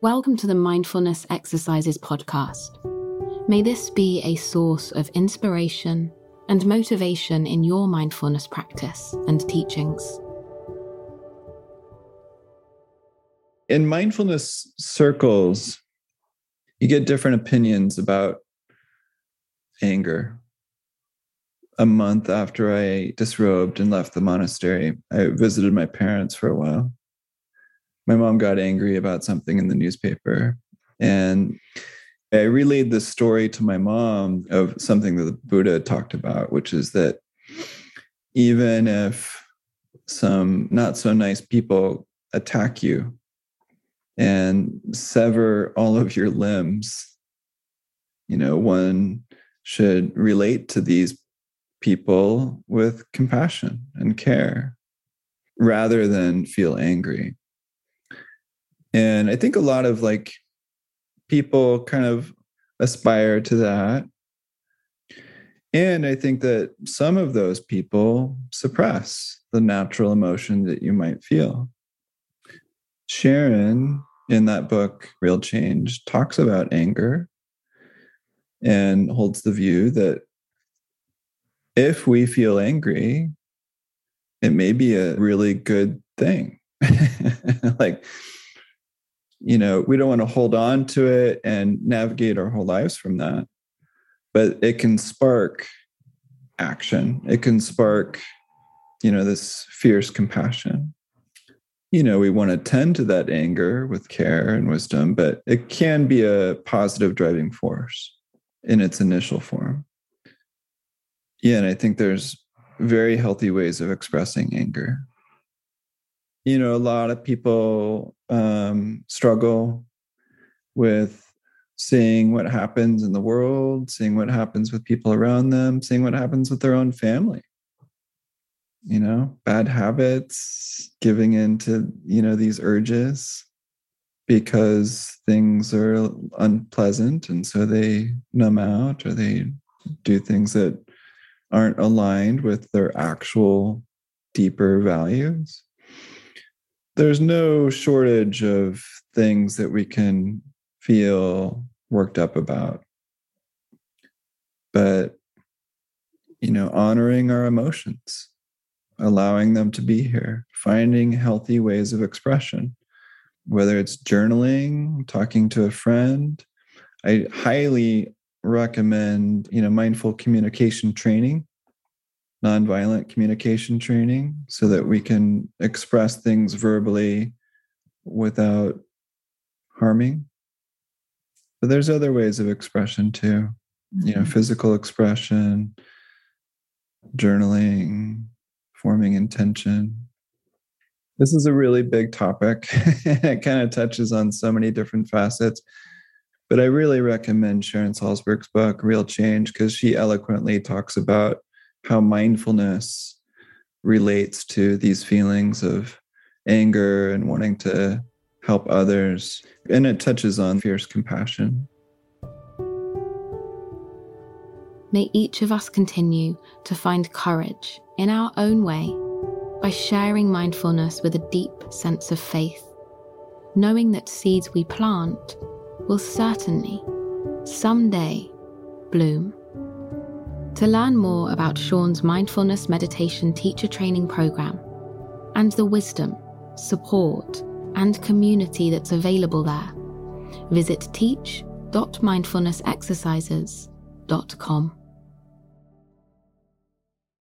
Welcome to the Mindfulness Exercises podcast. May this be a source of inspiration and motivation in your mindfulness practice and teachings. In mindfulness circles, you get different opinions about anger. A month after I disrobed and left the monastery, I visited my parents for a while my mom got angry about something in the newspaper. And I relayed the story to my mom of something that the Buddha talked about, which is that even if some not so nice people attack you and sever all of your limbs, you know, one should relate to these people with compassion and care rather than feel angry. And I think a lot of like people kind of aspire to that. And I think that some of those people suppress the natural emotion that you might feel. Sharon, in that book, Real Change, talks about anger and holds the view that if we feel angry, it may be a really good thing. like, you know we don't want to hold on to it and navigate our whole lives from that. But it can spark action. It can spark you know this fierce compassion. You know we want to tend to that anger with care and wisdom but it can be a positive driving force in its initial form. Yeah and i think there's very healthy ways of expressing anger you know a lot of people um, struggle with seeing what happens in the world seeing what happens with people around them seeing what happens with their own family. You know bad habits giving in to you know these urges because things are unpleasant and so they numb out or they do things that aren't aligned with their actual deeper values there's no shortage of things that we can feel worked up about. But, you know, honoring our emotions, allowing them to be here, finding healthy ways of expression, whether it's journaling, talking to a friend. I highly recommend, you know, mindful communication training nonviolent communication training so that we can express things verbally without harming. But there's other ways of expression too, you know, mm-hmm. physical expression, journaling, forming intention. This is a really big topic. it kind of touches on so many different facets. But I really recommend Sharon Salzberg's book, Real Change, because she eloquently talks about how mindfulness relates to these feelings of anger and wanting to help others. And it touches on fierce compassion. May each of us continue to find courage in our own way by sharing mindfulness with a deep sense of faith, knowing that seeds we plant will certainly someday bloom. To learn more about Sean's mindfulness meditation teacher training program and the wisdom, support, and community that's available there, visit teach.mindfulnessexercises.com.